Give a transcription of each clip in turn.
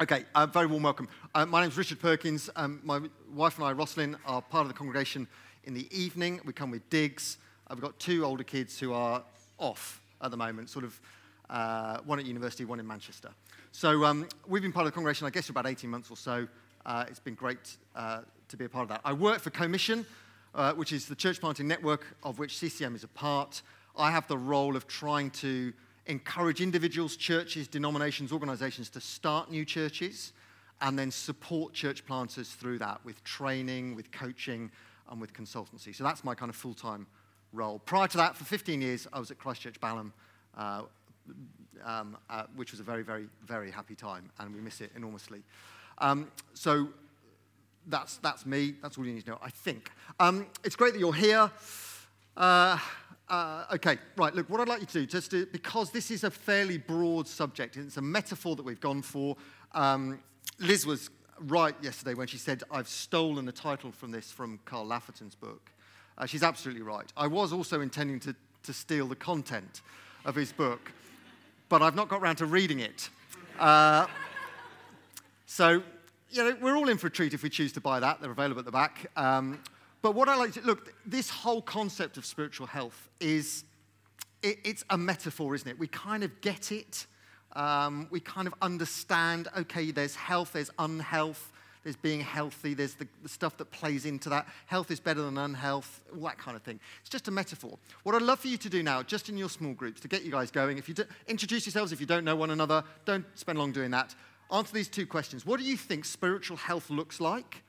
Okay, uh, very warm welcome. Uh, my name is Richard Perkins. Um, my wife and I, Rosalind, are part of the congregation in the evening. We come with digs. We've got two older kids who are off at the moment, sort of uh, one at university, one in Manchester. So um, we've been part of the congregation, I guess, for about 18 months or so. Uh, it's been great uh, to be a part of that. I work for Co-Mission, uh, which is the church planting network of which CCM is a part. I have the role of trying to encourage individuals, churches, denominations, organizations to start new churches and then support church planters through that with training, with coaching, and with consultancy. So that's my kind of full time role. Prior to that, for 15 years, I was at Christchurch Balham, uh, um, uh, which was a very, very, very happy time, and we miss it enormously. Um, so that's, that's me. That's all you need to know, I think. Um, it's great that you're here. Uh, uh, okay, right. Look, what I'd like you to do, just to, because this is a fairly broad subject, and it's a metaphor that we've gone for. Um, Liz was right yesterday when she said, I've stolen the title from this from Carl Laferton's book. Uh, she's absolutely right. I was also intending to, to steal the content of his book, but I've not got around to reading it. Uh, so, you know, we're all in for a treat if we choose to buy that. They're available at the back. Um, but what I like to look, this whole concept of spiritual health is it, it's a metaphor, isn't it? We kind of get it. Um, we kind of understand, okay, there's health, there's unhealth, there's being healthy, there's the, the, stuff that plays into that. Health is better than unhealth, all that kind of thing. It's just a metaphor. What I'd love for you to do now, just in your small groups, to get you guys going, if you do, introduce yourselves if you don't know one another, don't spend long doing that. Answer these two questions. What do you think spiritual health looks like?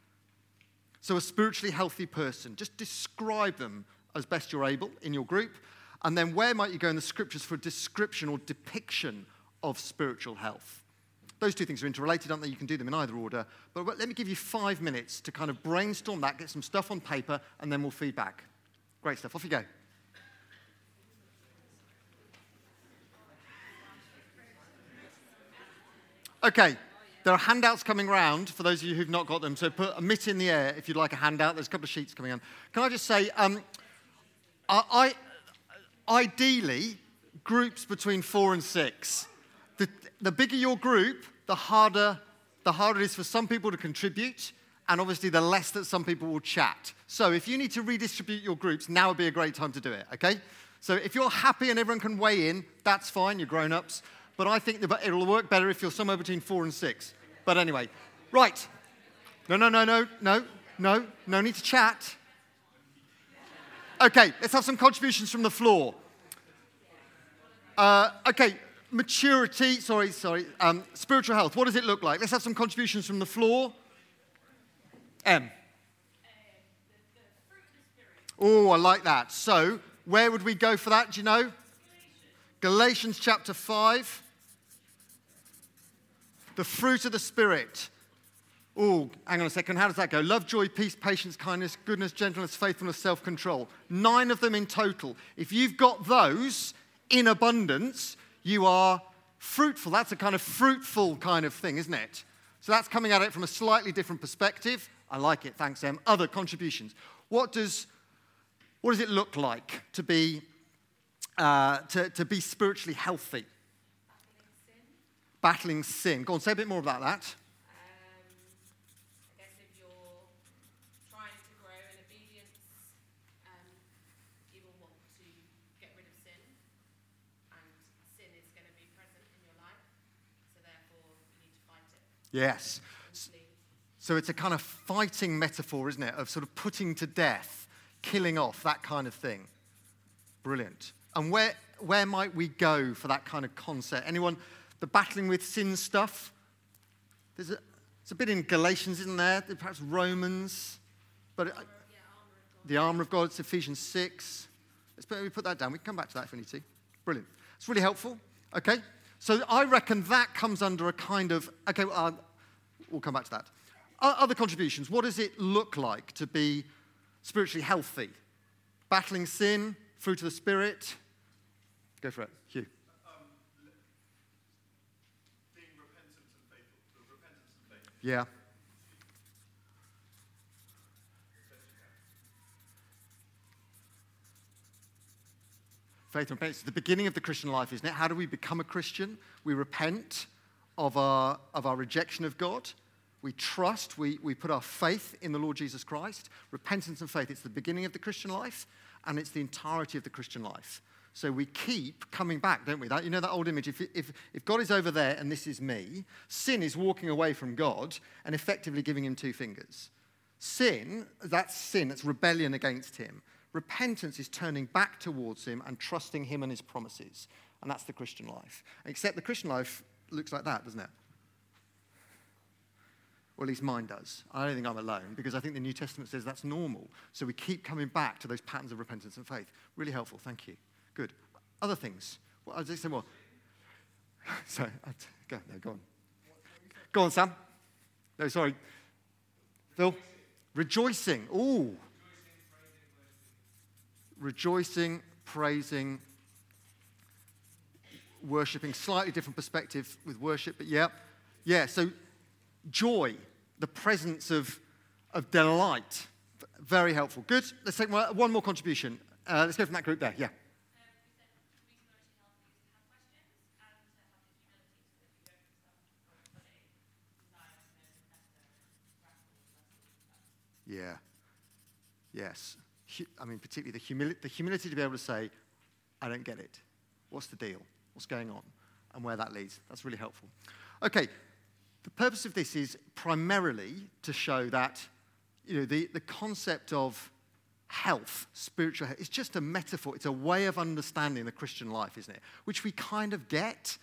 So, a spiritually healthy person, just describe them as best you're able in your group. And then, where might you go in the scriptures for a description or depiction of spiritual health? Those two things are interrelated, aren't they? You can do them in either order. But let me give you five minutes to kind of brainstorm that, get some stuff on paper, and then we'll feed back. Great stuff. Off you go. Okay, there are handouts coming round for those of you who've not got them. So put a mitt in the air if you'd like a handout. There's a couple of sheets coming on. Can I just say, um, I, I, ideally, groups between four and six. The, the bigger your group, the harder, the harder it is for some people to contribute, and obviously the less that some people will chat. So if you need to redistribute your groups, now would be a great time to do it, okay? So if you're happy and everyone can weigh in, that's fine, you're grown ups but I think it'll work better if you're somewhere between four and six. But anyway, right. No, no, no, no, no, no, no need to chat. Okay, let's have some contributions from the floor. Uh, okay, maturity, sorry, sorry, um, spiritual health, what does it look like? Let's have some contributions from the floor. M. Oh, I like that. So, where would we go for that? Do you know? Galatians chapter 5. The fruit of the Spirit. Oh, hang on a second. How does that go? Love, joy, peace, patience, kindness, goodness, gentleness, faithfulness, self control. Nine of them in total. If you've got those in abundance, you are fruitful. That's a kind of fruitful kind of thing, isn't it? So that's coming at it from a slightly different perspective. I like it. Thanks, Em. Other contributions. What does, what does it look like to be, uh, to, to be spiritually healthy? Battling sin. Go on, say a bit more about that. Yes. So it's a kind of fighting metaphor, isn't it? Of sort of putting to death, killing off, that kind of thing. Brilliant. And where, where might we go for that kind of concept? Anyone the battling with sin stuff. There's a, a bit in Galatians, isn't there? Perhaps Romans. But it, the armor of God, it's Ephesians 6. Let's put, we put that down. We can come back to that if we need to. Brilliant. It's really helpful. Okay? So I reckon that comes under a kind of, okay, uh, we'll come back to that. Other contributions. What does it look like to be spiritually healthy? Battling sin, fruit of the Spirit. Go for it, Yeah. Faith and repentance is the beginning of the Christian life, isn't it? How do we become a Christian? We repent of our, of our rejection of God. We trust, we, we put our faith in the Lord Jesus Christ. Repentance and faith, it's the beginning of the Christian life, and it's the entirety of the Christian life. So we keep coming back, don't we? That, you know that old image? If, if, if God is over there and this is me, sin is walking away from God and effectively giving him two fingers. Sin, that's sin, it's rebellion against him. Repentance is turning back towards him and trusting him and his promises. And that's the Christian life. Except the Christian life looks like that, doesn't it? Well, at least mine does. I don't think I'm alone because I think the New Testament says that's normal. So we keep coming back to those patterns of repentance and faith. Really helpful. Thank you. Good. Other things. Well, I'll just say more. sorry. Go, no, go on. Go on, Sam. No, sorry. Phil. Rejoicing. Ooh. Rejoicing, praising, worshipping. Slightly different perspective with worship, but yeah. Yeah, so joy, the presence of, of delight. Very helpful. Good. Let's take one more contribution. Uh, let's go from that group there. Yeah. Yeah. Yes. I mean, particularly the, humili- the humility to be able to say, I don't get it. What's the deal? What's going on? And where that leads. That's really helpful. Okay. The purpose of this is primarily to show that, you know, the, the concept of health, spiritual health, is just a metaphor. It's a way of understanding the Christian life, isn't it? Which we kind of get,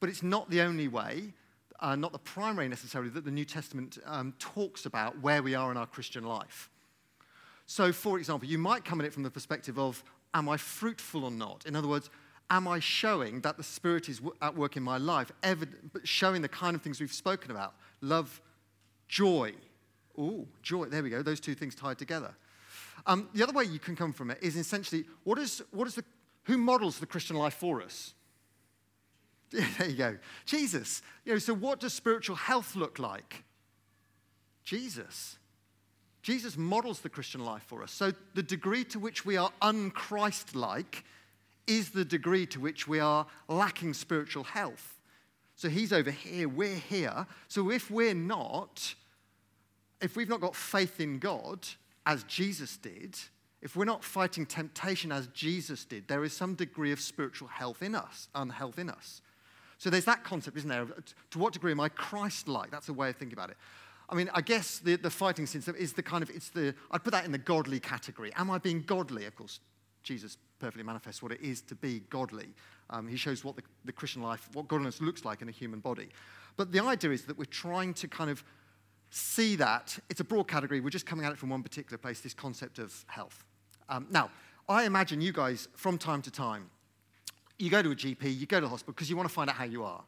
but it's not the only way uh, not the primary necessarily, that the New Testament um, talks about where we are in our Christian life. So, for example, you might come at it from the perspective of, am I fruitful or not? In other words, am I showing that the Spirit is at work in my life, showing the kind of things we've spoken about love, joy. Oh, joy. There we go. Those two things tied together. Um, the other way you can come from it is essentially what is, what is the, who models the Christian life for us? there you go. Jesus. You know, so what does spiritual health look like? Jesus. Jesus models the Christian life for us. So the degree to which we are unchrist-like is the degree to which we are lacking spiritual health. So he's over here, we're here. So if we're not, if we've not got faith in God, as Jesus did, if we're not fighting temptation as Jesus did, there is some degree of spiritual health in us, unhealth in us. So there's that concept, isn't there? To what degree am I Christ like? That's a way of thinking about it. I mean, I guess the, the fighting sense is the kind of, it's the, I'd put that in the godly category. Am I being godly? Of course, Jesus perfectly manifests what it is to be godly. Um, he shows what the, the Christian life, what godliness looks like in a human body. But the idea is that we're trying to kind of see that. It's a broad category. We're just coming at it from one particular place, this concept of health. Um, now, I imagine you guys, from time to time, you go to a GP, you go to the hospital because you want to find out how you are.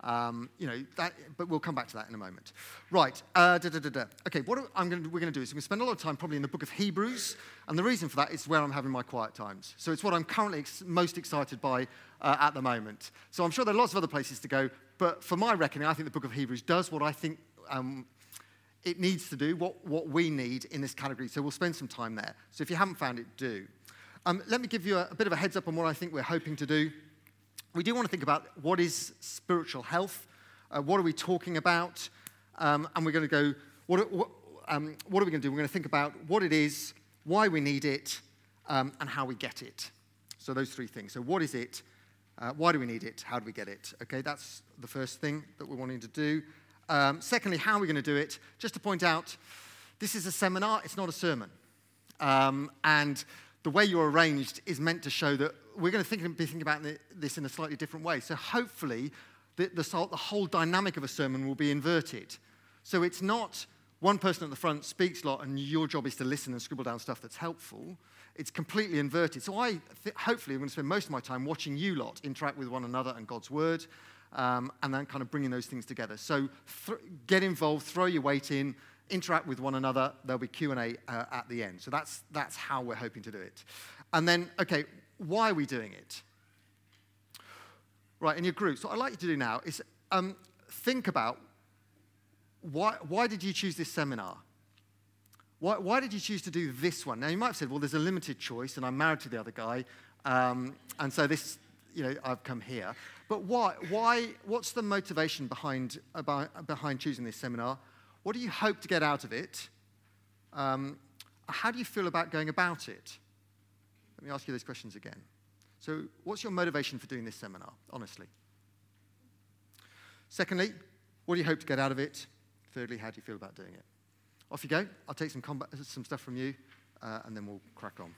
Um, you know, that, but we'll come back to that in a moment. Right. Uh, da, da, da, okay, what gonna, we're going to do is we're going to spend a lot of time probably in the book of Hebrews, and the reason for that is where I'm having my quiet times. So it's what I'm currently ex- most excited by uh, at the moment. So I'm sure there are lots of other places to go, but for my reckoning, I think the book of Hebrews does what I think um, it needs to do, what, what we need in this category. So we'll spend some time there. So if you haven't found it, do. Um, let me give you a, a bit of a heads up on what I think we're hoping to do. We do want to think about what is spiritual health, uh, what are we talking about, um, and we're going to go, what, what, um, what are we going to do? We're going to think about what it is, why we need it, um, and how we get it. So, those three things. So, what is it? Uh, why do we need it? How do we get it? Okay, that's the first thing that we're wanting to do. Um, secondly, how are we going to do it? Just to point out, this is a seminar, it's not a sermon. Um, and the way you're arranged is meant to show that we're going to think, be thinking about this in a slightly different way. So hopefully, the, the, the whole dynamic of a sermon will be inverted. So it's not one person at the front speaks a lot and your job is to listen and scribble down stuff that's helpful. It's completely inverted. So I th- hopefully I'm going to spend most of my time watching you lot interact with one another and God's word, um, and then kind of bringing those things together. So th- get involved, throw your weight in, interact with one another. There'll be Q&A uh, at the end. So that's, that's how we're hoping to do it. And then, okay, why are we doing it? Right, in your groups, what I'd like you to do now is um, think about why, why did you choose this seminar? Why, why did you choose to do this one? Now, you might have said, well, there's a limited choice, and I'm married to the other guy, um, and so this, you know, I've come here. But why? Why? What's the motivation behind, about, behind choosing this seminar? What do you hope to get out of it? Um, how do you feel about going about it? Let me ask you those questions again. So, what's your motivation for doing this seminar, honestly? Secondly, what do you hope to get out of it? Thirdly, how do you feel about doing it? Off you go. I'll take some, some stuff from you, uh, and then we'll crack on.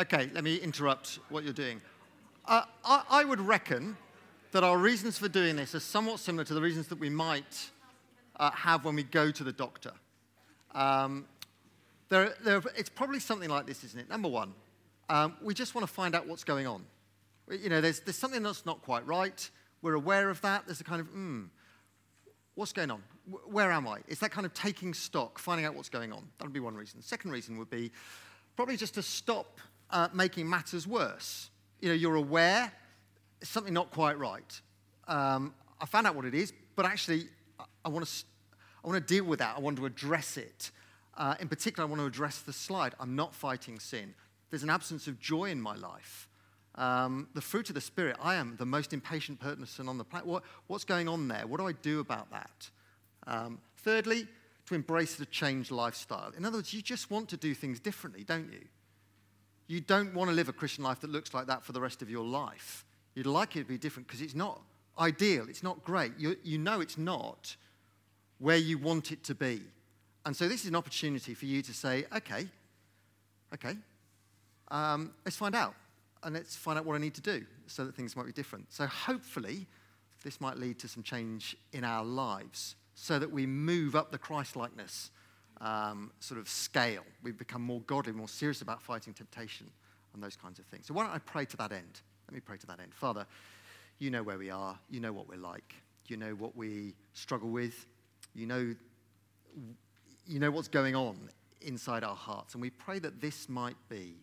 Okay, let me interrupt what you're doing. Uh, I, I, would reckon that our reasons for doing this are somewhat similar to the reasons that we might uh, have when we go to the doctor. Um, there, there, it's probably something like this, isn't it? Number one, um, we just want to find out what's going on. You know, there's, there's something that's not quite right. We're aware of that. There's a kind of, hmm, what's going on? Where am I? It's that kind of taking stock, finding out what's going on. That would be one reason. Second reason would be probably just to stop uh, making matters worse. You know, you're aware something not quite right. Um, I found out what it is, but actually, I, I want to I want to deal with that. I want to address it. Uh, in particular, I want to address the slide. I'm not fighting sin. There's an absence of joy in my life. Um, the fruit of the Spirit, I am the most impatient person on the planet. What, what's going on there? What do I do about that? Um, thirdly, to embrace the changed lifestyle. In other words, you just want to do things differently, don't you? You don't want to live a Christian life that looks like that for the rest of your life. You'd like it to be different because it's not ideal, it's not great. You, you know it's not where you want it to be. And so this is an opportunity for you to say, okay, okay, um, let's find out. And let's find out what I need to do so that things might be different. So hopefully, this might lead to some change in our lives so that we move up the Christ likeness um, sort of scale. We've become more godly, more serious about fighting temptation and those kinds of things. So why don't I pray to that end? Let me pray to that end. Father, you know where we are. You know what we're like. You know what we struggle with. You know, you know what's going on inside our hearts. And we pray that this might be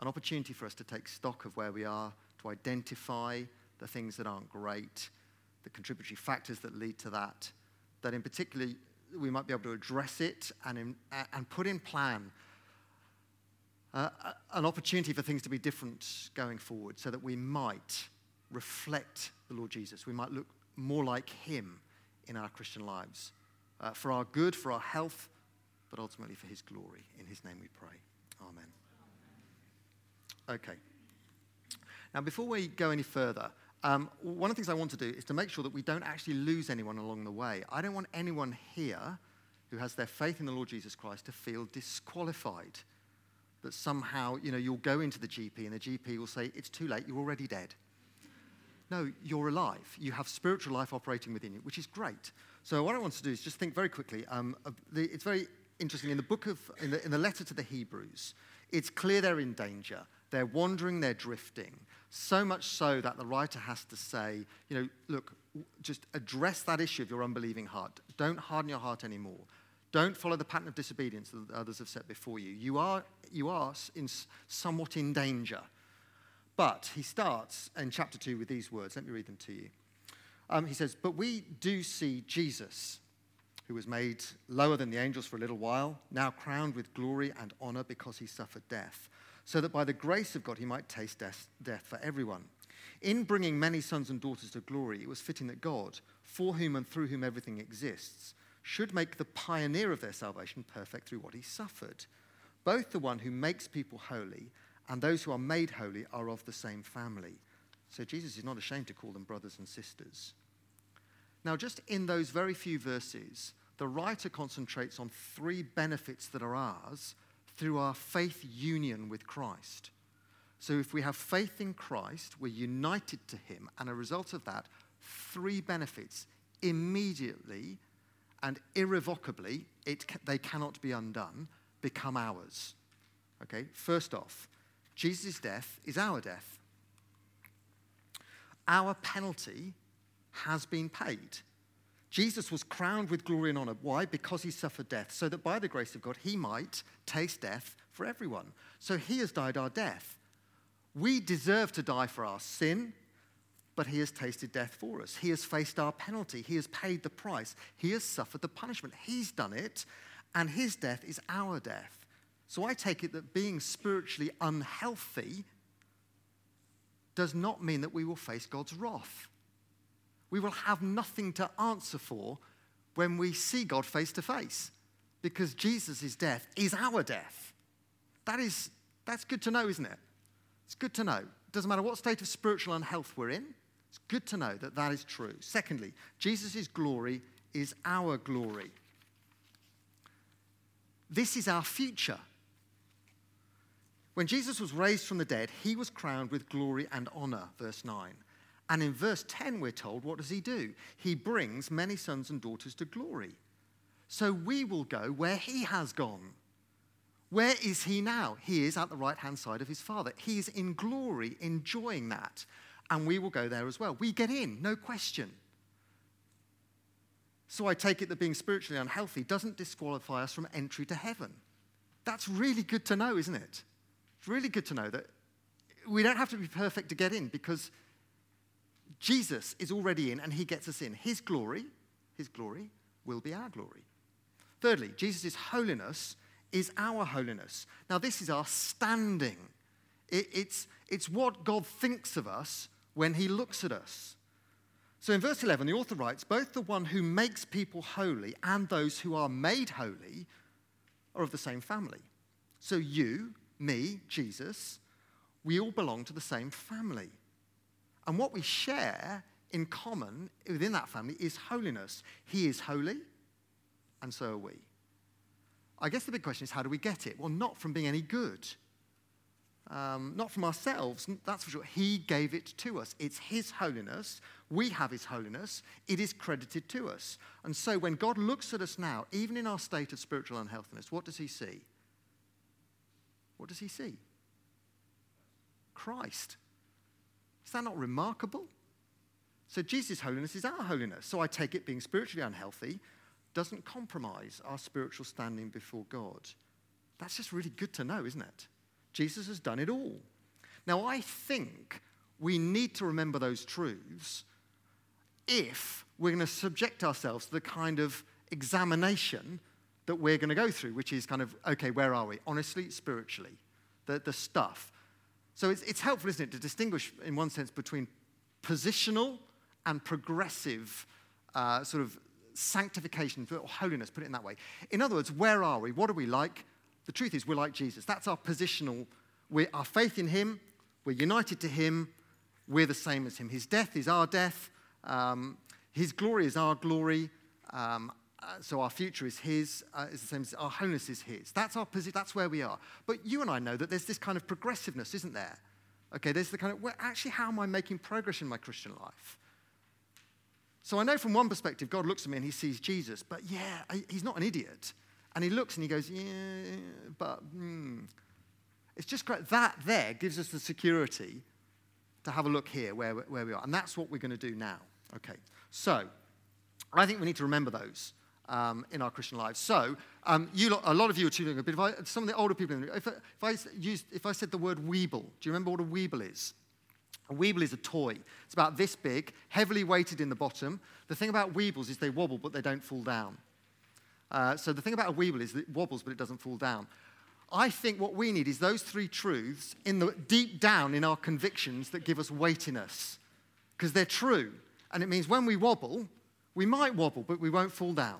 an opportunity for us to take stock of where we are, to identify the things that aren't great, the contributory factors that lead to that, that in particular we might be able to address it and, in, and put in plan uh, an opportunity for things to be different going forward so that we might reflect the Lord Jesus. We might look more like him in our Christian lives uh, for our good, for our health, but ultimately for his glory. In his name we pray. Amen. Okay. Now, before we go any further, um, one of the things I want to do is to make sure that we don't actually lose anyone along the way. I don't want anyone here who has their faith in the Lord Jesus Christ to feel disqualified. That somehow, you know, you'll go into the GP and the GP will say, it's too late, you're already dead. No, you're alive. You have spiritual life operating within you, which is great. So what I want to do is just think very quickly. Um, the, it's very interesting. In the book of, in the, in the letter to the Hebrews, it's clear they're in danger. They're wandering, they're drifting. So much so that the writer has to say, you know, look, just address that issue of your unbelieving heart. Don't harden your heart anymore. Don't follow the pattern of disobedience that others have set before you. You are, you are in, somewhat in danger. But he starts in chapter 2 with these words. Let me read them to you. Um, he says, But we do see Jesus, who was made lower than the angels for a little while, now crowned with glory and honor because he suffered death, so that by the grace of God he might taste death, death for everyone. In bringing many sons and daughters to glory, it was fitting that God, for whom and through whom everything exists, should make the pioneer of their salvation perfect through what he suffered. Both the one who makes people holy and those who are made holy are of the same family. So Jesus is not ashamed to call them brothers and sisters. Now, just in those very few verses, the writer concentrates on three benefits that are ours through our faith union with Christ. So, if we have faith in Christ, we're united to Him, and a result of that, three benefits immediately and irrevocably, it, they cannot be undone, become ours. Okay, first off, Jesus' death is our death. Our penalty has been paid. Jesus was crowned with glory and honor. Why? Because he suffered death, so that by the grace of God, he might taste death for everyone. So he has died our death. We deserve to die for our sin, but he has tasted death for us. He has faced our penalty. He has paid the price. He has suffered the punishment. He's done it, and his death is our death. So I take it that being spiritually unhealthy does not mean that we will face God's wrath. We will have nothing to answer for when we see God face to face because Jesus' death is our death. That is, that's good to know, isn't it? It's good to know. It doesn't matter what state of spiritual unhealth we're in, it's good to know that that is true. Secondly, Jesus' glory is our glory. This is our future. When Jesus was raised from the dead, he was crowned with glory and honor, verse 9. And in verse 10, we're told, what does he do? He brings many sons and daughters to glory. So we will go where he has gone. Where is he now? He is at the right hand side of his Father. He is in glory, enjoying that. And we will go there as well. We get in, no question. So I take it that being spiritually unhealthy doesn't disqualify us from entry to heaven. That's really good to know, isn't it? It's really good to know that we don't have to be perfect to get in because Jesus is already in and he gets us in. His glory, his glory will be our glory. Thirdly, Jesus' holiness is our holiness. Now, this is our standing. It, it's, it's what God thinks of us when he looks at us. So in verse 11, the author writes Both the one who makes people holy and those who are made holy are of the same family. So you, me, Jesus, we all belong to the same family. And what we share in common within that family is holiness. He is holy, and so are we. I guess the big question is how do we get it? Well, not from being any good. Um, not from ourselves, that's for sure. He gave it to us. It's His holiness. We have His holiness. It is credited to us. And so when God looks at us now, even in our state of spiritual unhealthiness, what does He see? What does He see? Christ. Is that not remarkable? So Jesus' holiness is our holiness. So I take it being spiritually unhealthy doesn't compromise our spiritual standing before God. That's just really good to know, isn't it? Jesus has done it all. Now, I think we need to remember those truths if we're going to subject ourselves to the kind of examination that we're going to go through, which is kind of, okay, where are we? Honestly, spiritually, the, the stuff. So it's, it's helpful, isn't it, to distinguish, in one sense, between positional and progressive uh, sort of sanctification, or holiness, put it in that way. In other words, where are we? What are we like? The truth is, we're like Jesus. That's our positional. We're, our faith in Him, we're united to Him, we're the same as Him. His death is our death, um, His glory is our glory. Um, uh, so our future is His, uh, is the same as our holiness is His. That's our position. That's where we are. But you and I know that there's this kind of progressiveness, isn't there? Okay, there's the kind of well, actually, how am I making progress in my Christian life? So I know from one perspective, God looks at me and he sees Jesus, but yeah, he's not an idiot. And he looks and he goes, yeah, but hmm. It's just great. That there gives us the security to have a look here where, where we are. And that's what we're going to do now. Okay. So I think we need to remember those. Um, in our Christian lives. So, um, you, a lot of you are tuning in, but if I, some of the older people, if, if, I used, if I said the word Weeble, do you remember what a Weeble is? A Weeble is a toy. It's about this big, heavily weighted in the bottom. The thing about Weebles is they wobble, but they don't fall down. Uh, so the thing about a Weeble is that it wobbles, but it doesn't fall down. I think what we need is those three truths in the deep down in our convictions that give us weightiness, because they're true. And it means when we wobble, we might wobble, but we won't fall down.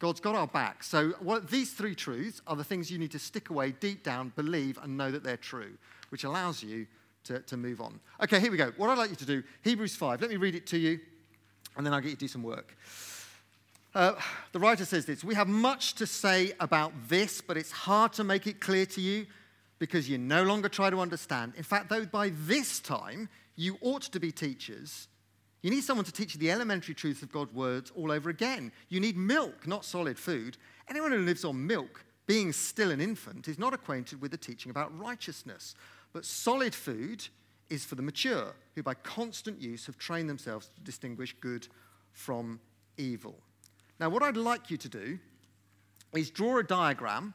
God's got our back. So what, these three truths are the things you need to stick away deep down, believe, and know that they're true, which allows you to, to move on. Okay, here we go. What I'd like you to do, Hebrews 5. Let me read it to you, and then I'll get you to do some work. Uh, the writer says this We have much to say about this, but it's hard to make it clear to you because you no longer try to understand. In fact, though by this time you ought to be teachers, you need someone to teach you the elementary truths of God's words all over again. You need milk, not solid food. Anyone who lives on milk, being still an infant, is not acquainted with the teaching about righteousness. But solid food is for the mature, who by constant use have trained themselves to distinguish good from evil. Now, what I'd like you to do is draw a diagram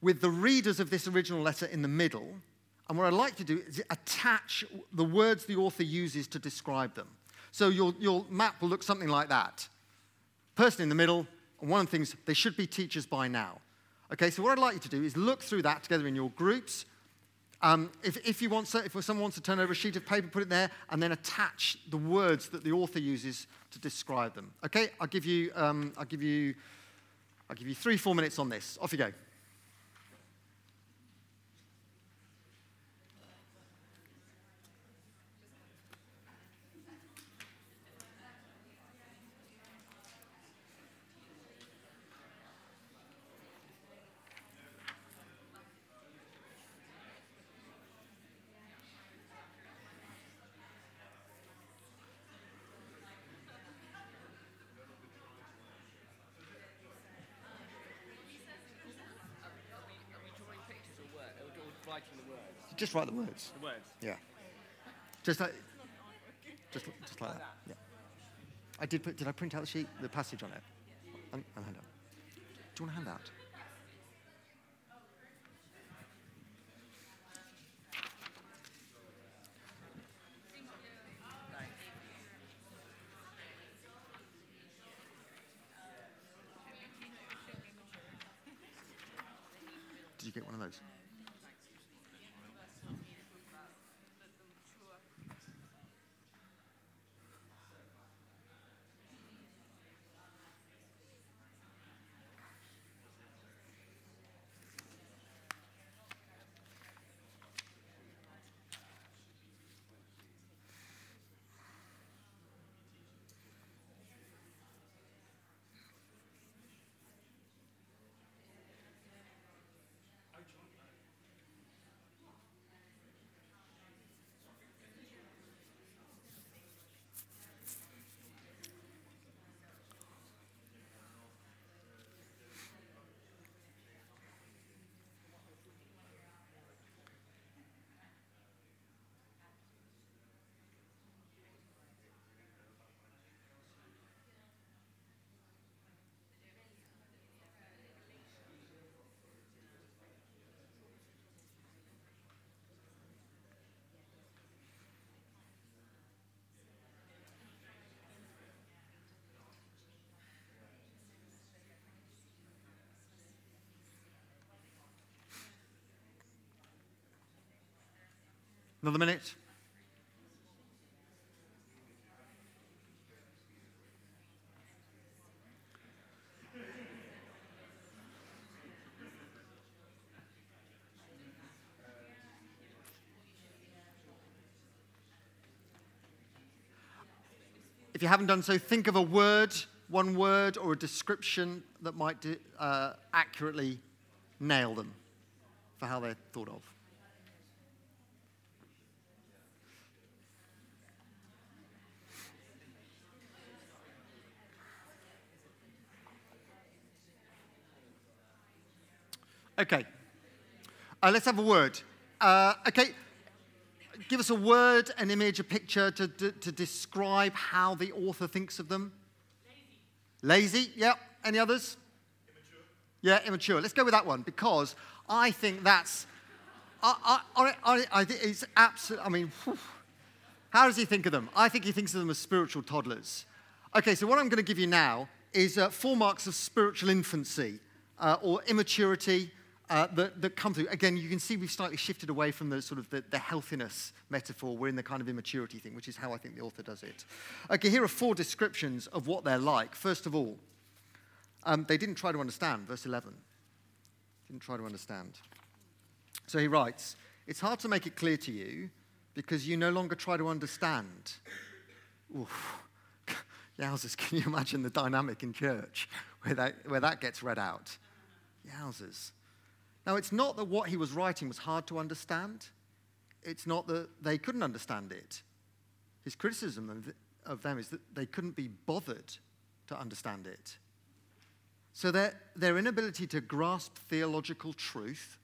with the readers of this original letter in the middle. And what I'd like to do is attach the words the author uses to describe them. So your, your map will look something like that. Person in the middle, And one of the things, they should be teachers by now. Okay, so what I'd like you to do is look through that together in your groups. Um, if, if, you want, if someone wants to turn over a sheet of paper, put it there, and then attach the words that the author uses to describe them. Okay, I'll give you, um, I'll give you, I'll give you three, four minutes on this. Off you go. Just write the words. The words. Yeah. Just like, just, just like, that. Yeah. I did put, did I print out the sheet, the passage on it? Um, oh, and, and hand out. Do you want a handout? Did you get one of those? Another minute. If you haven't done so, think of a word, one word, or a description that might uh, accurately nail them for how they're thought of. Okay. Uh, let's have a word. Uh, okay. Give us a word, an image, a picture to, to, to describe how the author thinks of them. Lazy. Lazy, yeah. Any others? Immature. Yeah, immature. Let's go with that one because I think that's. I, I, I, I it's absolutely. I mean, whew. how does he think of them? I think he thinks of them as spiritual toddlers. Okay, so what I'm going to give you now is uh, four marks of spiritual infancy uh, or immaturity uh, that, that come through. Again, you can see we've slightly shifted away from the sort of the, the healthiness metaphor. We're in the kind of immaturity thing, which is how I think the author does it. Okay, here are four descriptions of what they're like. First of all, um, they didn't try to understand, verse 11. Didn't try to understand. So he writes, It's hard to make it clear to you because you no longer try to understand. Oof. Yowzers, can you imagine the dynamic in church where that, where that gets read out? Yowzers. Now, it's not that what he was writing was hard to understand, it's not that they couldn't understand it. His criticism of, them is that they couldn't be bothered to understand it. So their, their inability to grasp theological truth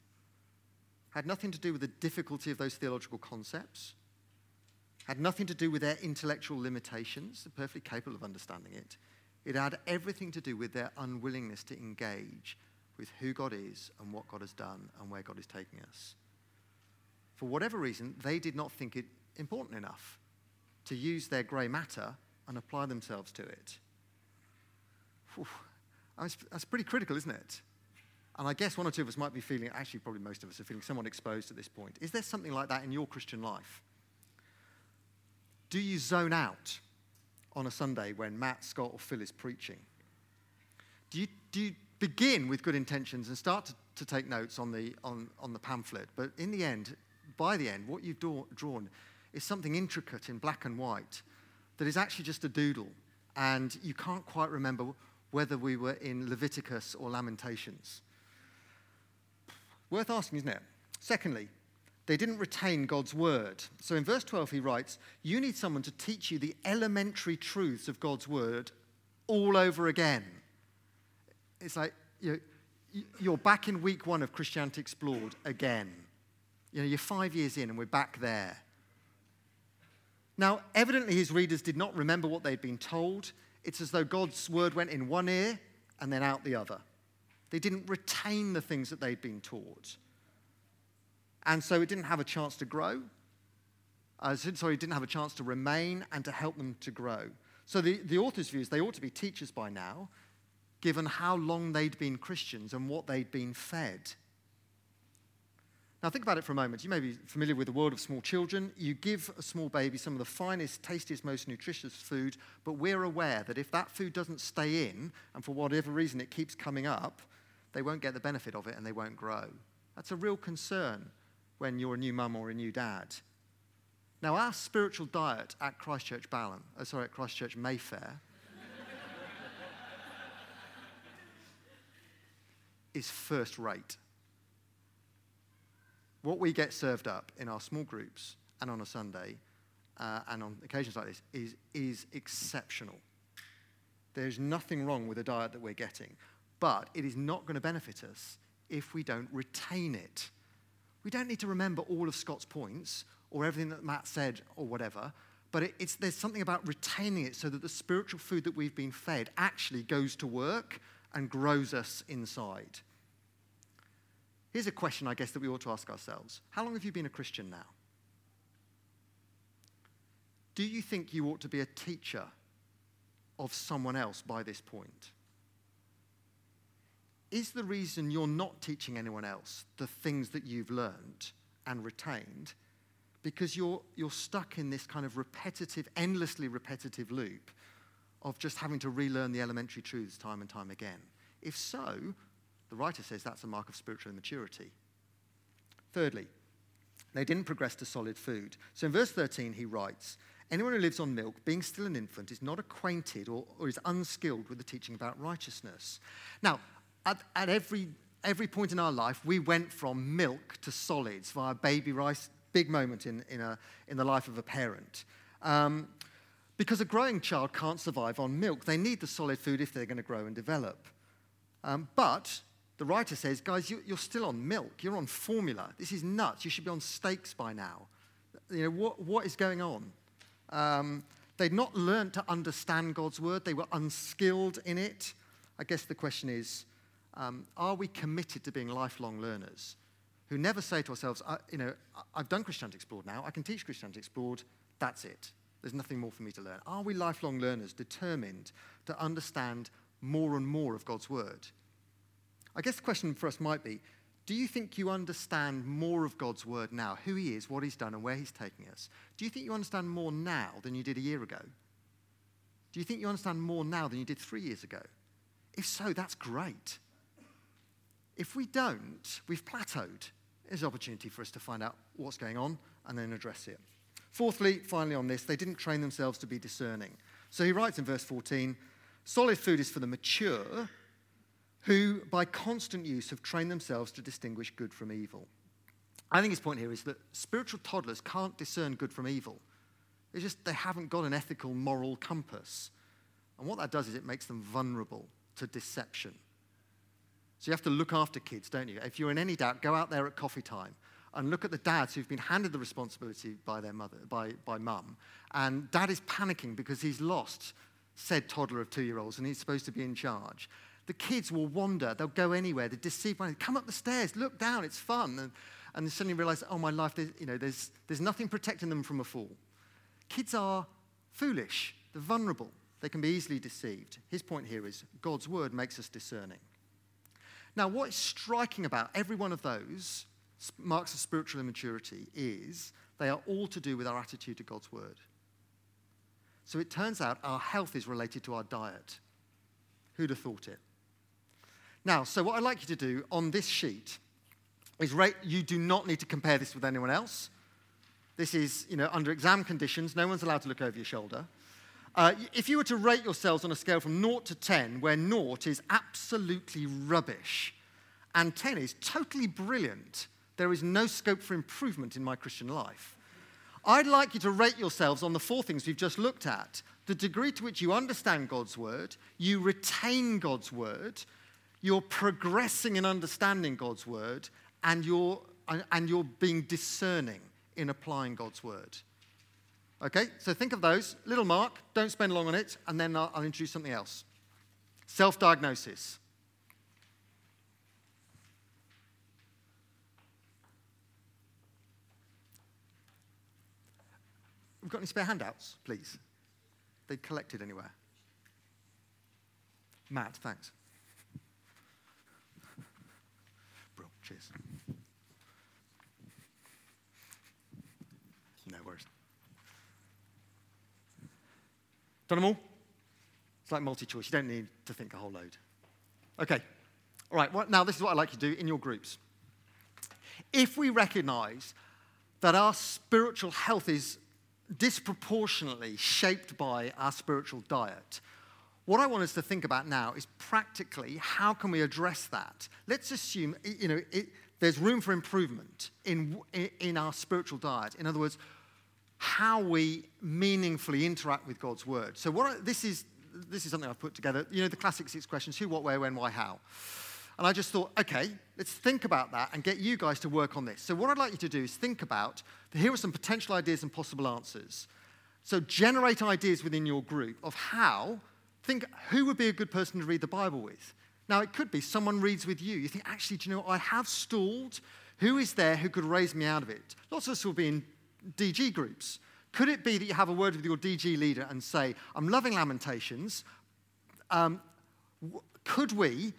had nothing to do with the difficulty of those theological concepts, had nothing to do with their intellectual limitations, they're perfectly capable of understanding it. It had everything to do with their unwillingness to engage with who God is and what God has done and where God is taking us. For whatever reason, they did not think it important enough to use their grey matter and apply themselves to it. Whew. That's, pretty critical, isn't it? And I guess one or two of us might be feeling, actually, probably most of us are feeling somewhat exposed at this point. Is there something like that in your Christian life? Do you zone out on a Sunday when Matt, Scott, or Phil is preaching? Do you, do you begin with good intentions and start to, to take notes on the, on, on the pamphlet? But in the end, by the end, what you've do, drawn is something intricate in black and white that is actually just a doodle, and you can't quite remember whether we were in Leviticus or Lamentations. Worth asking, isn't it? Secondly, they didn't retain God's word. So in verse 12, he writes, You need someone to teach you the elementary truths of God's word all over again. It's like you are back in week one of Christianity Explored again. You know, you're five years in and we're back there. Now, evidently, his readers did not remember what they'd been told. It's as though God's word went in one ear and then out the other. They didn't retain the things that they'd been taught. And so it didn't have a chance to grow. Uh, sorry, it didn't have a chance to remain and to help them to grow. So the, the author's view is they ought to be teachers by now, given how long they'd been Christians and what they'd been fed. Now, think about it for a moment. You may be familiar with the world of small children. You give a small baby some of the finest, tastiest, most nutritious food, but we're aware that if that food doesn't stay in, and for whatever reason it keeps coming up, they won't get the benefit of it and they won't grow. That's a real concern when you're a new mum or a new dad. Now, our spiritual diet at Christchurch Balham, uh, sorry, at Christchurch Mayfair, is first rate what we get served up in our small groups and on a Sunday uh, and on occasions like this is, is exceptional. There's nothing wrong with the diet that we're getting, but it is not going to benefit us if we don't retain it. We don't need to remember all of Scott's points or everything that Matt said or whatever, but it, it's, there's something about retaining it so that the spiritual food that we've been fed actually goes to work and grows us inside. Here's a question I guess that we ought to ask ourselves How long have you been a Christian now? Do you think you ought to be a teacher of someone else by this point? Is the reason you're not teaching anyone else the things that you've learned and retained because you're, you're stuck in this kind of repetitive, endlessly repetitive loop of just having to relearn the elementary truths time and time again? If so, the writer says that's a mark of spiritual immaturity. Thirdly, they didn't progress to solid food. So in verse 13, he writes Anyone who lives on milk, being still an infant, is not acquainted or, or is unskilled with the teaching about righteousness. Now, at, at every, every point in our life, we went from milk to solids via baby rice, big moment in, in, a, in the life of a parent. Um, because a growing child can't survive on milk. They need the solid food if they're going to grow and develop. Um, but the writer says, guys, you, are still on milk. You're on formula. This is nuts. You should be on steaks by now. You know, what, what is going on? Um, they'd not learned to understand God's word. They were unskilled in it. I guess the question is, um, are we committed to being lifelong learners who never say to ourselves, you know, I've done Christianity Explored now. I can teach Christianity Explored. That's it. There's nothing more for me to learn. Are we lifelong learners determined to understand more and more of God's word? I guess the question for us might be do you think you understand more of God's word now, who He is, what He's done, and where He's taking us? Do you think you understand more now than you did a year ago? Do you think you understand more now than you did three years ago? If so, that's great. If we don't, we've plateaued. There's opportunity for us to find out what's going on and then address it. Fourthly, finally, on this, they didn't train themselves to be discerning. So he writes in verse 14 solid food is for the mature who, by constant use, have trained themselves to distinguish good from evil. I think his point here is that spiritual toddlers can't discern good from evil. It's just they haven't got an ethical, moral compass. And what that does is it makes them vulnerable to deception. So you have to look after kids, don't you? If you're in any doubt, go out there at coffee time and look at the dads who've been handed the responsibility by their mother, by, by mum. And dad is panicking because he's lost said toddler of two year olds and he's supposed to be in charge the kids will wander. They'll go anywhere. They deceive. One. Come up the stairs. Look down. It's fun. And, and they suddenly realize, oh, my life, you know, there's, there's nothing protecting them from a fall. Kids are foolish. They're vulnerable. they can be easily deceived. His point here is God's word makes us discerning. Now, what is striking about every one of those marks of spiritual immaturity is they are all to do with our attitude to God's word. So it turns out our health is related to our diet. Who'd have thought it? Now, so what I'd like you to do on this sheet is rate, you do not need to compare this with anyone else. This is, you know, under exam conditions, no one's allowed to look over your shoulder. Uh, if you were to rate yourselves on a scale from 0 to 10, where 0 is absolutely rubbish and 10 is totally brilliant, there is no scope for improvement in my Christian life. I'd like you to rate yourselves on the four things we've just looked at the degree to which you understand God's word, you retain God's word, you're progressing in understanding God's word, and you're, and you're being discerning in applying God's word. Okay, so think of those. Little mark, don't spend long on it, and then I'll, I'll introduce something else. Self diagnosis. We've got any spare handouts, please? They collected anywhere. Matt, thanks. Bro, cheers. No worries. Done them all? It's like multi choice. You don't need to think a whole load. Okay. All right. Well, now, this is what I'd like you to do in your groups. If we recognize that our spiritual health is disproportionately shaped by our spiritual diet, what I want us to think about now is practically how can we address that? Let's assume, you know, it, there's room for improvement in, in our spiritual diet. In other words, how we meaningfully interact with God's word. So what I, this is this is something I've put together. You know the classic six questions: who, what, where, when, why, how. And I just thought, okay, let's think about that and get you guys to work on this. So what I'd like you to do is think about here are some potential ideas and possible answers. So generate ideas within your group of how think who would be a good person to read the Bible with. Now it could be someone reads with you. You think actually, do you know I have stalled? Who is there who could raise me out of it? Lots of us will be in DG groups. Could it be that you have a word with your DG leader and say, I'm loving Lamentations. Um, could we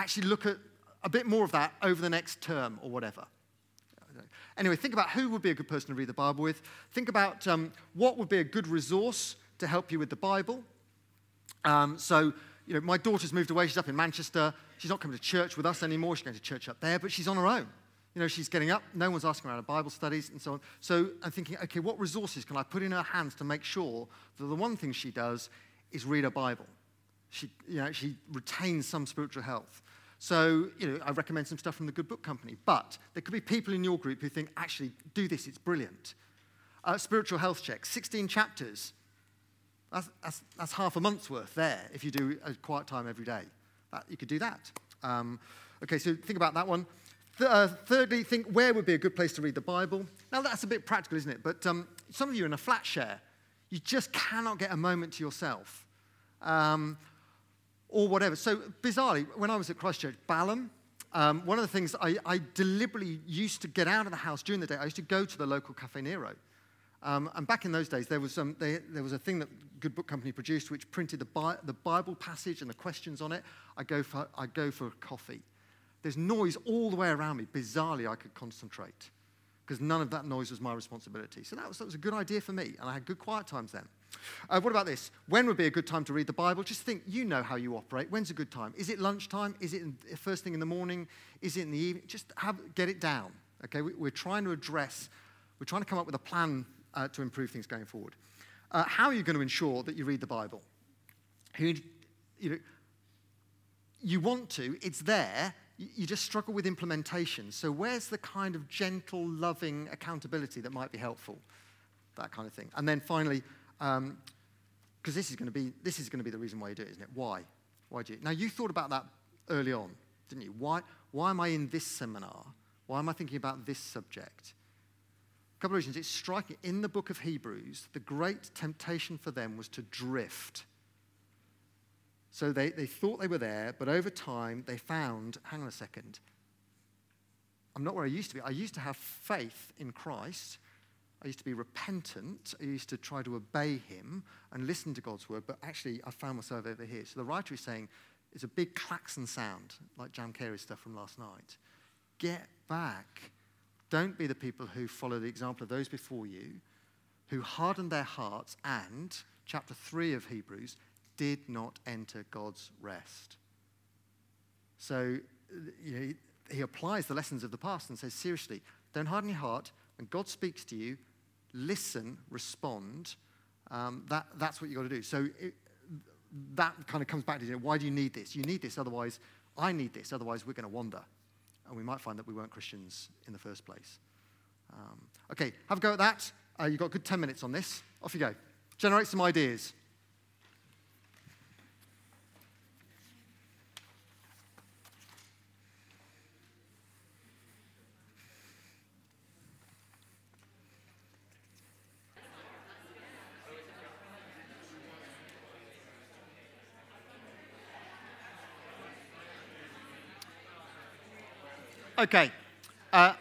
actually look at a bit more of that over the next term or whatever? Anyway, think about who would be a good person to read the Bible with. Think about um, what would be a good resource to help you with the Bible. Um, so, you know, my daughter's moved away. She's up in Manchester. She's not coming to church with us anymore. She's going to church up there, but she's on her own. You know, she's getting up, no one's asking her out of Bible studies and so on. So I'm thinking, okay, what resources can I put in her hands to make sure that the one thing she does is read a Bible? She, you know, she retains some spiritual health. So, you know, I recommend some stuff from the Good Book Company. But there could be people in your group who think, actually, do this, it's brilliant. Uh, spiritual health check, 16 chapters. That's, that's, that's, half a month's worth there if you do a quiet time every day. That, you could do that. Um, okay, so think about that one. Th- uh, thirdly, think where would be a good place to read the Bible. Now, that's a bit practical, isn't it? But um, some of you are in a flat share. You just cannot get a moment to yourself. Um, or whatever. So, bizarrely, when I was at Christchurch, Balham, um, one of the things I, I, deliberately used to get out of the house during the day, I used to go to the local Caffè Nero. Um, and back in those days, there was, um, they, there was a thing that Good Book Company produced which printed the, Bi- the Bible passage and the questions on it. I go for, I go for coffee. There's noise all the way around me. Bizarrely, I could concentrate because none of that noise was my responsibility. So that was, that was a good idea for me, and I had good quiet times then. Uh, what about this? When would be a good time to read the Bible? Just think, you know how you operate. When's a good time? Is it lunchtime? Is it first thing in the morning? Is it in the evening? Just have, get it down. Okay, we, are trying to address, we're trying to come up with a plan uh, to improve things going forward. Uh, how are you going to ensure that you read the Bible? Who, you know, you want to, it's there, you just struggle with implementation. So, where's the kind of gentle, loving accountability that might be helpful? That kind of thing. And then finally, because um, this is going to be this is going to be the reason why you do it, isn't it? Why? Why do you? Now, you thought about that early on, didn't you? Why? Why am I in this seminar? Why am I thinking about this subject? A couple of reasons. It's striking. In the book of Hebrews, the great temptation for them was to drift so they, they thought they were there, but over time they found hang on a second, I'm not where I used to be. I used to have faith in Christ, I used to be repentant. I used to try to obey him and listen to God's word, but actually I found myself over here. So the writer is saying it's a big klaxon sound, like Jam Carrey's stuff from last night. Get back. Don't be the people who follow the example of those before you, who hardened their hearts and, chapter 3 of Hebrews, did not enter God's rest. So you know, he applies the lessons of the past and says, seriously, don't harden your heart. When God speaks to you, listen, respond. Um, that, that's what you've got to do. So it, that kind of comes back to you know, why do you need this? You need this, otherwise, I need this, otherwise, we're going to wander. And we might find that we weren't Christians in the first place. Um, okay, have a go at that. Uh, you've got a good 10 minutes on this. Off you go. Generate some ideas. Okay. Uh,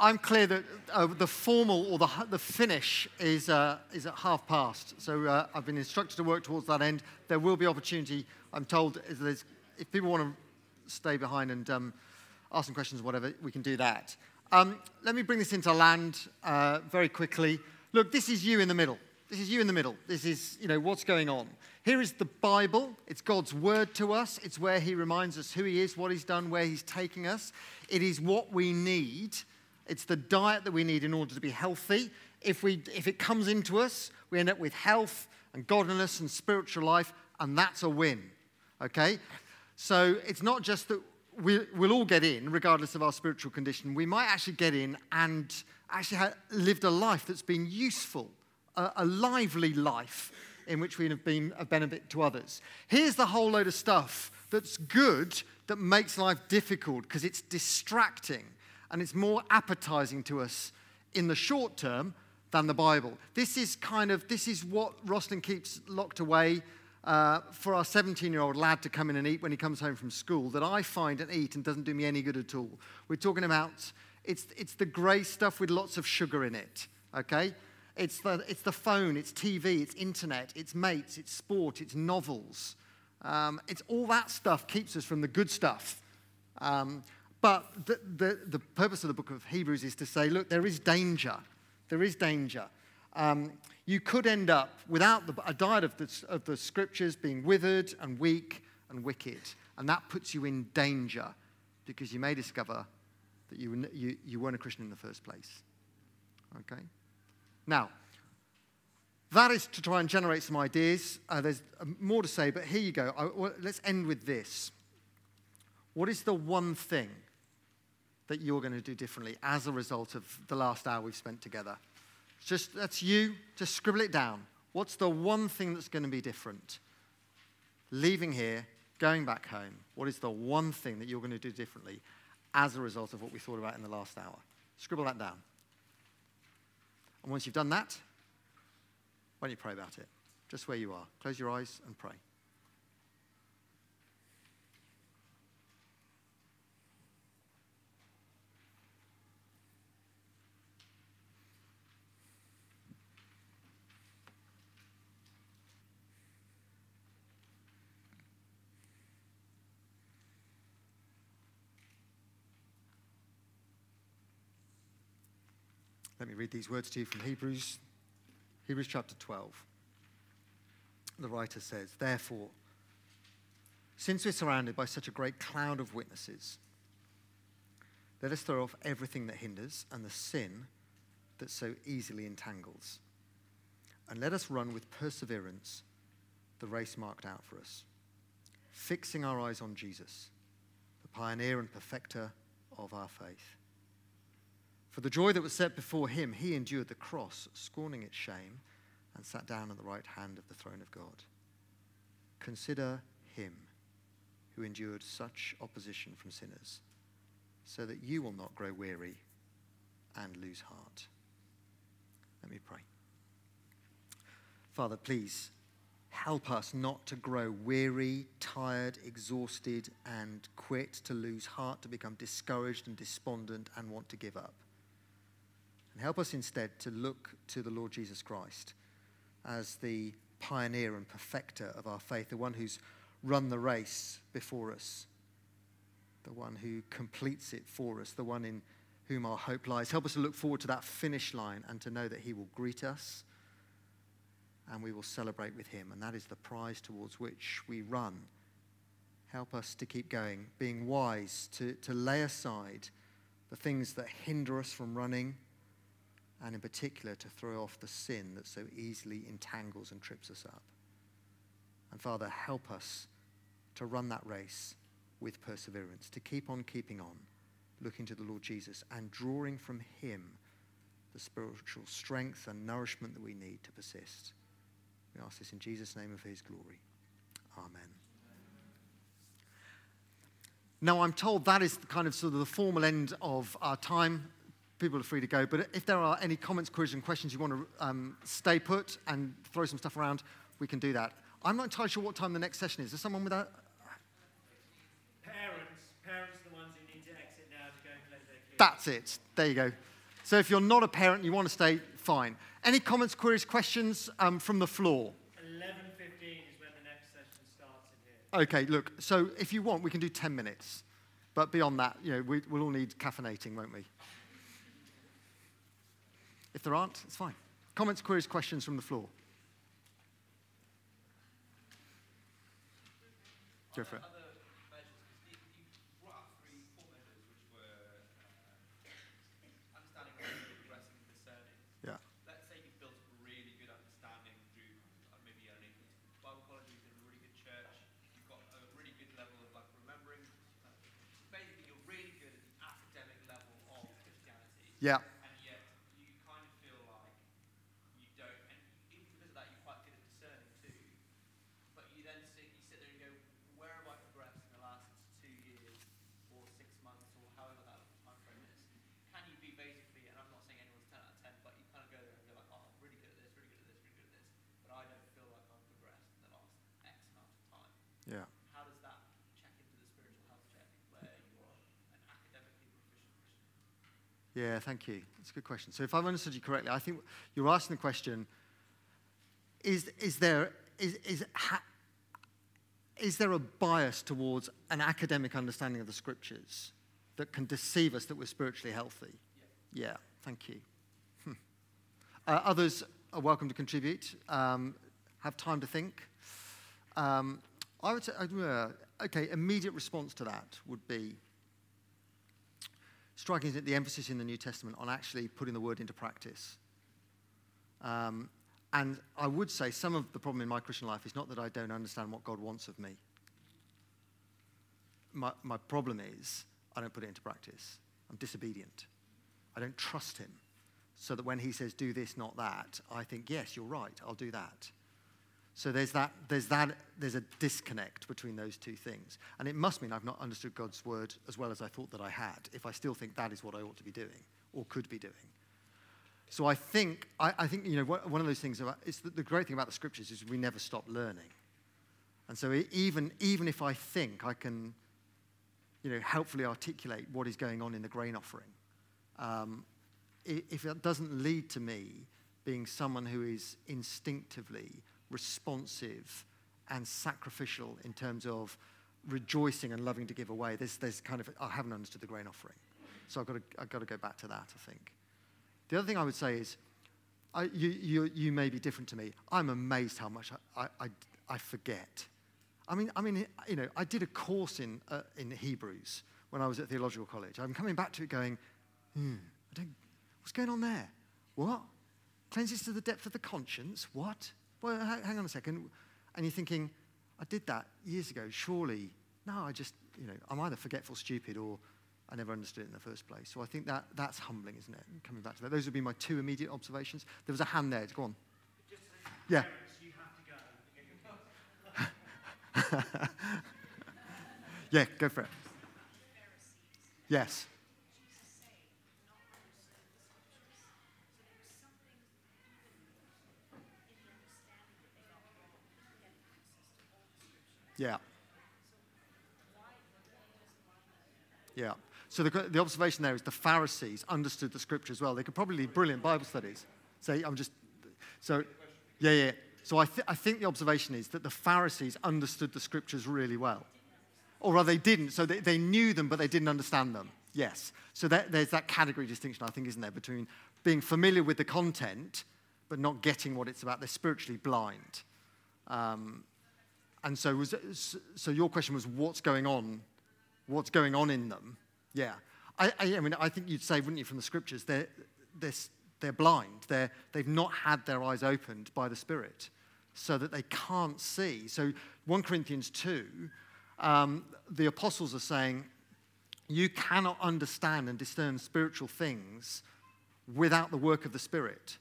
I'm clear that uh, the formal or the, the finish is, uh, is at half past. So uh, I've been instructed to work towards that end. There will be opportunity, I'm told, if people want to stay behind and um, ask some questions or whatever, we can do that. Um, let me bring this into land uh, very quickly. Look, this is you in the middle. This is you in the middle. This is, you know, what's going on. Here is the Bible. It's God's word to us. It's where He reminds us who He is, what He's done, where He's taking us. It is what we need. It's the diet that we need in order to be healthy. If, we, if it comes into us, we end up with health and godliness and spiritual life, and that's a win. Okay? So it's not just that we, will all get in, regardless of our spiritual condition. We might actually get in and actually have lived a life that's been useful, a, a lively life in which we have been a benefit to others. Here's the whole load of stuff that's good that makes life difficult because it's distracting and it's more appetizing to us in the short term than the Bible. This is kind of this is what Rosalind keeps locked away uh, for our 17 year old lad to come in and eat when he comes home from school that I find and eat and doesn't do me any good at all. We're talking about it's, it's the grey stuff with lots of sugar in it, okay? It's the, it's the phone, it's TV, it's internet, it's mates, it's sport, it's novels. Um, it's all that stuff keeps us from the good stuff. Um, but the, the, the, purpose of the book of Hebrews is to say, look, there is danger. There is danger. Um, you could end up without the, a diet of the, of the scriptures being withered and weak and wicked. And that puts you in danger because you may discover that you, you, you weren't a Christian in the first place. Okay? Now, that is to try and generate some ideas. Uh, there's uh, more to say, but here you go. I, well, let's end with this. What is the one thing that you're going to do differently as a result of the last hour we've spent together? Just that's you. Just scribble it down. What's the one thing that's going to be different? Leaving here, going back home. What is the one thing that you're going to do differently as a result of what we thought about in the last hour? Scribble that down. And once you've done that, why don't you pray about it? Just where you are. Close your eyes and pray. Let me read these words to you from Hebrews, Hebrews chapter 12. The writer says, Therefore, since we're surrounded by such a great cloud of witnesses, let us throw off everything that hinders and the sin that so easily entangles. And let us run with perseverance the race marked out for us, fixing our eyes on Jesus, the pioneer and perfecter of our faith. For the joy that was set before him, he endured the cross, scorning its shame, and sat down at the right hand of the throne of God. Consider him who endured such opposition from sinners, so that you will not grow weary and lose heart. Let me pray. Father, please help us not to grow weary, tired, exhausted, and quit, to lose heart, to become discouraged and despondent and want to give up. And help us instead to look to the Lord Jesus Christ as the pioneer and perfecter of our faith, the one who's run the race before us, the one who completes it for us, the one in whom our hope lies. Help us to look forward to that finish line and to know that He will greet us and we will celebrate with Him. And that is the prize towards which we run. Help us to keep going, being wise to, to lay aside the things that hinder us from running, and in particular to throw off the sin that so easily entangles and trips us up. And Father, help us to run that race with perseverance, to keep on keeping on, looking to the Lord Jesus and drawing from Him the spiritual strength and nourishment that we need to persist. We ask this in Jesus' name and for His glory. Amen. Now, I'm told that is kind of sort of the formal end of our time. People are free to go. But if there are any comments, queries, and questions you want to um, stay put and throw some stuff around, we can do that. I'm not entirely sure what time the next session is. Is there someone with that? Parents, parents are the ones who need to exit now to go and collect their kids. That's it. There you go. So if you're not a parent and you want to stay, fine. Any comments, queries, questions um, from the floor? 11.15 is when the next session starts in here. Okay, look, so if you want, we can do 10 minutes. But beyond that, you know, we, we'll all need caffeinating, won't we? If there aren't, it's fine. Comments, queries, questions from the floor? Go for it. other measures, because you, you brought up three, four measures which were uh, understanding, learning, progressing, and discerning. Yeah. Let's say you've built a really good understanding through uh, maybe only Bible college, you've been a really good church, you've got a really good level of like remembering. Uh, basically, you're really good at the academic level of Christianity. Yeah. And yet, you kind of feel like you don't, and even because of that, you're quite good at discerning too. But you then sit, you sit there and go, where have I progressed in the last two years, or six months, or however that time frame is? Can you be basically, and I'm not saying anyone's 10 out of 10, but you kind of go there and go like, oh, I'm really good at this, really good at this, really good at this, but I don't feel like I've progressed in the last X amount of time. Yeah. How does that check into the spiritual health check where you're an academically proficient Christian? Yeah, thank you. That's a good question. So, if I've understood you correctly, I think you're asking the question is, is, there, is, is, ha, is there a bias towards an academic understanding of the scriptures that can deceive us that we're spiritually healthy? Yeah, thank you. Hmm. Uh, others are welcome to contribute, um, have time to think. Um, I would say, uh, okay, immediate response to that would be striking is the emphasis in the New Testament on actually putting the word into practice. Um, and I would say some of the problem in my Christian life is not that I don't understand what God wants of me. My, my problem is I don't put it into practice. I'm disobedient. I don't trust Him. So that when He says, do this, not that, I think, yes, you're right, I'll do that. So there's that, there's that, there's a disconnect between those two things. And it must mean I've not understood God's word as well as I thought that I had, if I still think that is what I ought to be doing or could be doing. So I think, I, I think, you know, one of those things about, it's the, the great thing about the scriptures is we never stop learning. And so even, even if I think I can, you know, helpfully articulate what is going on in the grain offering, um, if it doesn't lead to me being someone who is instinctively responsive and sacrificial in terms of rejoicing and loving to give away, there's, there's kind of, I haven't understood the grain offering. So I've got to, I've got to go back to that, I think. The other thing I would say is, I, you, you, you may be different to me. I'm amazed how much I, I, I, forget. I mean, I mean, you know, I did a course in, uh, in Hebrews when I was at theological college. I'm coming back to it going, hmm, what's going on there? What? Cleanses to the depth of the conscience? What? Well, ha- hang on a second. And you're thinking, I did that years ago. Surely, no, I just, you know, I'm either forgetful, stupid, or I never understood it in the first place. So I think that that's humbling, isn't it? Coming back to that. Those would be my two immediate observations. There was a hand there. Go on. Yeah. Yeah, go for it. Yes. Yeah. Yeah. So the, the observation there is the Pharisees understood the scripture as well. They could probably lead brilliant Bible studies. Say, I'm just, so, yeah, yeah. So I, th- I think the observation is that the Pharisees understood the scriptures really well. Or rather, they didn't. So they, they knew them, but they didn't understand them. Yes. So that, there's that category distinction, I think, isn't there, between being familiar with the content, but not getting what it's about. They're spiritually blind. Um, and so, was, so your question was, what's going on? What's going on in them? Yeah. I, I, I mean, I think you'd say, wouldn't you, from the scriptures, they're, they're, they're blind. They're, they've not had their eyes opened by the Spirit so that they can't see. So 1 Corinthians 2, um, the apostles are saying, you cannot understand and discern spiritual things without the work of the Spirit.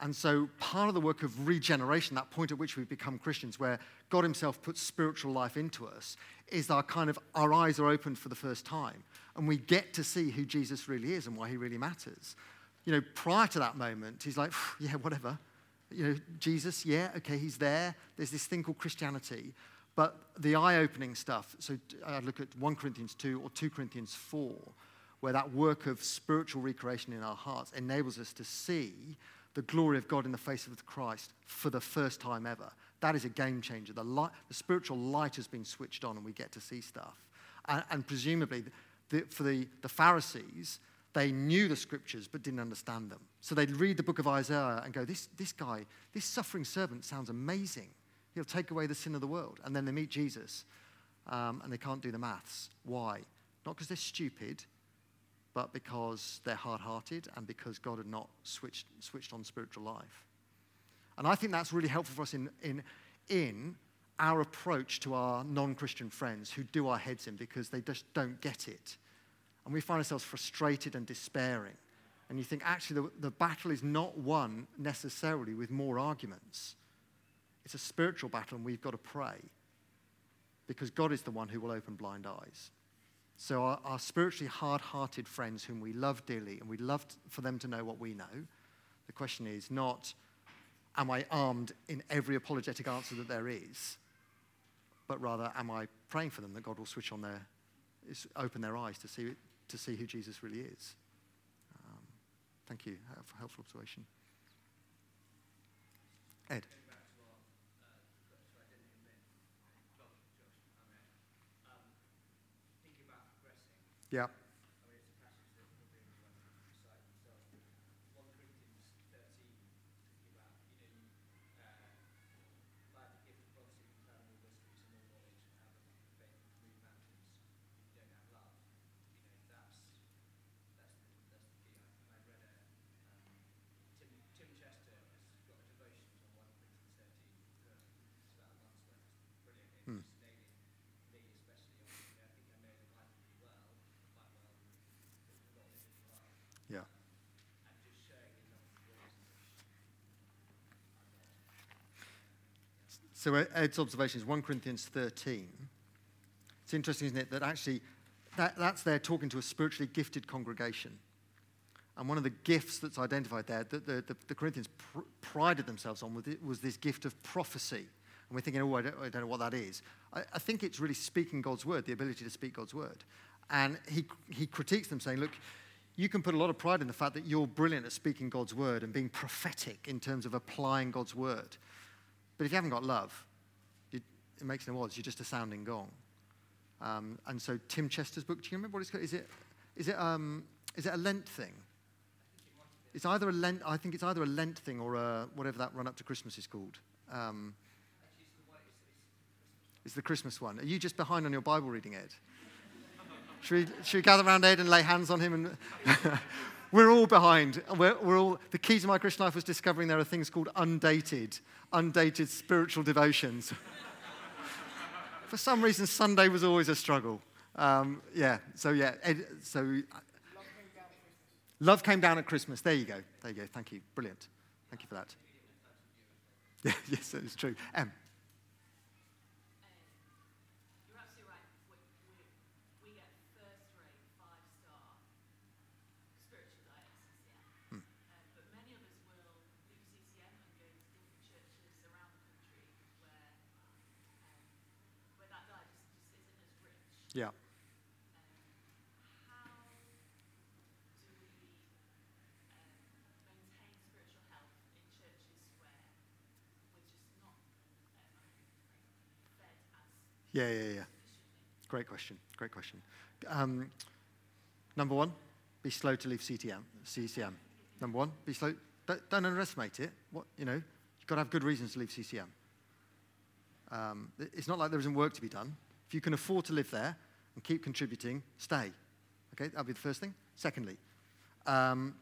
And so, part of the work of regeneration, that point at which we become Christians, where God Himself puts spiritual life into us, is our kind of our eyes are opened for the first time, and we get to see who Jesus really is and why He really matters. You know, prior to that moment, He's like, yeah, whatever. You know, Jesus, yeah, okay, He's there. There's this thing called Christianity, but the eye-opening stuff. So I look at 1 Corinthians 2 or 2 Corinthians 4, where that work of spiritual recreation in our hearts enables us to see the glory of God in the face of Christ for the first time ever. That is a game changer. The, light, the spiritual light has been switched on, and we get to see stuff. And, and presumably, the, for the, the Pharisees, they knew the scriptures but didn't understand them. So they'd read the book of Isaiah and go, This, this guy, this suffering servant sounds amazing. He'll take away the sin of the world. And then they meet Jesus um, and they can't do the maths. Why? Not because they're stupid, but because they're hard hearted and because God had not switched, switched on spiritual life. And I think that's really helpful for us in, in, in our approach to our non Christian friends who do our heads in because they just don't get it. And we find ourselves frustrated and despairing. And you think, actually, the, the battle is not won necessarily with more arguments. It's a spiritual battle, and we've got to pray because God is the one who will open blind eyes. So, our, our spiritually hard hearted friends, whom we love dearly, and we'd love for them to know what we know, the question is not, am I armed in every apologetic answer that there is, but rather, am I praying for them that God will switch on their, open their eyes to see, to see who Jesus really is? Um, thank you. For helpful observation. Ed. Yeah. So uh, Ed's observation is 1 Corinthians 13. It's interesting, isn't it, that actually that, that's there talking to a spiritually gifted congregation. And one of the gifts that's identified there that the, the, the Corinthians pr- prided themselves on was, was this gift of prophecy. And we're thinking, oh, I don't, I don't know what that is. I, I, think it's really speaking God's word, the ability to speak God's word. And he, he critiques them, saying, look, you can put a lot of pride in the fact that you're brilliant at speaking God's word and being prophetic in terms of applying God's word. But if you haven't got love, it, it makes no odds. You're just a sounding gong. Um, and so Tim Chester's book, do you remember what it's called? Is it, is it, um, is it a Lent thing? It's either a Lent, I think it's either a Lent thing or a, whatever that run up to Christmas is called. Um, it's the Christmas one. Are you just behind on your Bible reading, Ed? should, we, should we gather around Ed and lay hands on him? And we're all behind. We're, we're all, the key to my Christian life was discovering there are things called undated, undated spiritual devotions. For some reason, Sunday was always a struggle. Um, yeah, so yeah, so. Love came down at Christmas. There you go. There you go. Thank you. Brilliant. Thank you for that. Yeah, yes, it's true. Um, Yeah. Yeah, yeah, yeah. Great question. Great question. Um, number one, be slow to leave CTM, CCM. Number one, be slow. Don't, don't underestimate it. What you know, you've got to have good reasons to leave CCM. Um, it's not like there isn't work to be done. If you can afford to live there, and keep contributing, stay. Okay, that'll be the first thing. Secondly, um,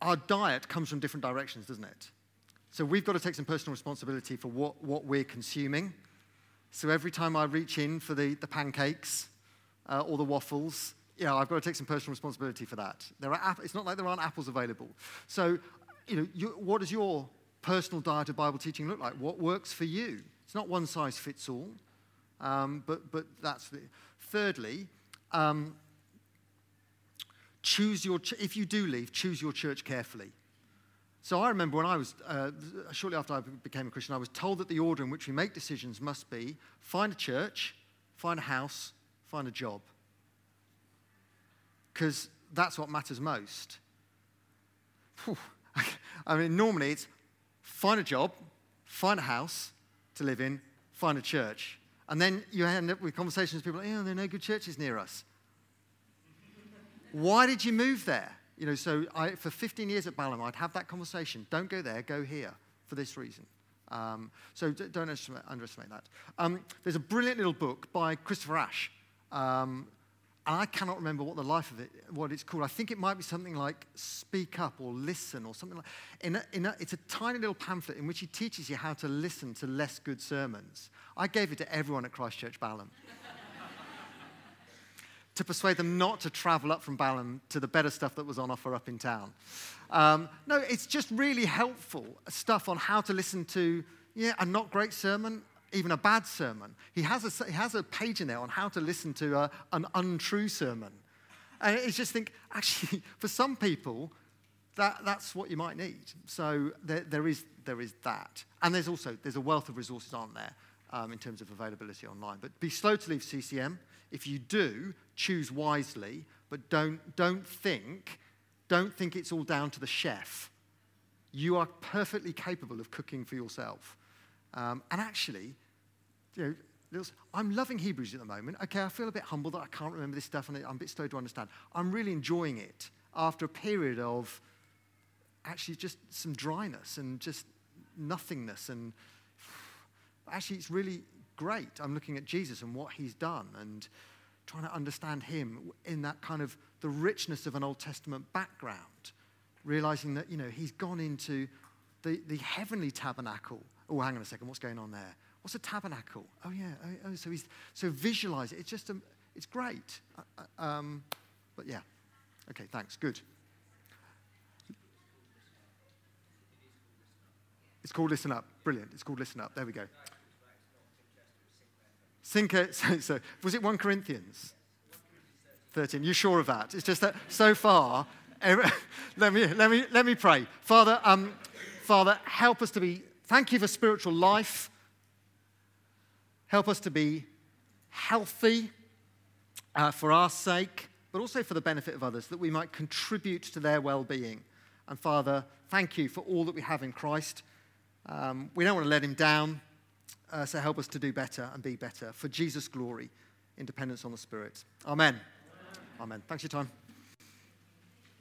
our diet comes from different directions, doesn't it? So we've got to take some personal responsibility for what, what we're consuming. So every time I reach in for the, the pancakes uh, or the waffles, yeah, I've got to take some personal responsibility for that. There are it's not like there aren't apples available. So, you know, you, what does your personal diet of Bible teaching look like? What works for you? It's not one size fits all, um, but, but that's the. Thirdly, um, choose your, ch- if you do leave, choose your church carefully. So I remember when I was, uh, shortly after I became a Christian, I was told that the order in which we make decisions must be find a church, find a house, find a job. Because that's what matters most. I mean, normally it's find a job, find a house to live in, find a church. And then you end up with conversations with people, oh, there are no good churches near us. Why did you move there? You know, so I, for 15 years at Balham, I'd have that conversation. Don't go there, go here for this reason. Um, so d- don't underestimate, underestimate that. Um, there's a brilliant little book by Christopher Ash. Um, and I cannot remember what the life of it, what it's called. I think it might be something like Speak Up or Listen or something like in a, in a, It's a tiny little pamphlet in which he teaches you how to listen to less good sermons. I gave it to everyone at Christchurch Balham to persuade them not to travel up from Balham to the better stuff that was on offer up in town. Um, no, it's just really helpful stuff on how to listen to yeah, a not great sermon, even a bad sermon. He has a, he has a page in there on how to listen to a, an untrue sermon. And it's just think, actually, for some people, that, that's what you might need. So there, there, is, there is that. And there's also, there's a wealth of resources on there um, in terms of availability online. But be slow to leave CCM. If you do, choose wisely, but don't, don't think, don't think it's all down to the chef. You are perfectly capable of cooking for yourself. Um, and actually, you know, I'm loving Hebrews at the moment. Okay, I feel a bit humble that I can't remember this stuff and I'm a bit slow to understand. I'm really enjoying it after a period of actually just some dryness and just nothingness. And actually, it's really great. I'm looking at Jesus and what he's done and trying to understand him in that kind of the richness of an Old Testament background, realizing that, you know, he's gone into the, the heavenly tabernacle. Oh, hang on a second, what's going on there? What's a tabernacle? Oh, yeah. Oh, oh so he's so visualize it. It's just, a, it's great. Uh, uh um, but yeah. Okay, thanks. Good. It's called Listen Up. Brilliant. It's called Listen Up. There we go. Think, so, so, was it 1 Corinthians 13? You sure of that? It's just that so far, let, me, let, me, let me pray. Father, um, Father, help us to be, thank you for spiritual life. Help us to be healthy uh, for our sake, but also for the benefit of others, that we might contribute to their well being. And Father, thank you for all that we have in Christ. Um, we don't want to let him down. Uh, so help us to do better and be better for Jesus' glory, independence on the Spirit. Amen. Amen. Amen. Thanks for your time.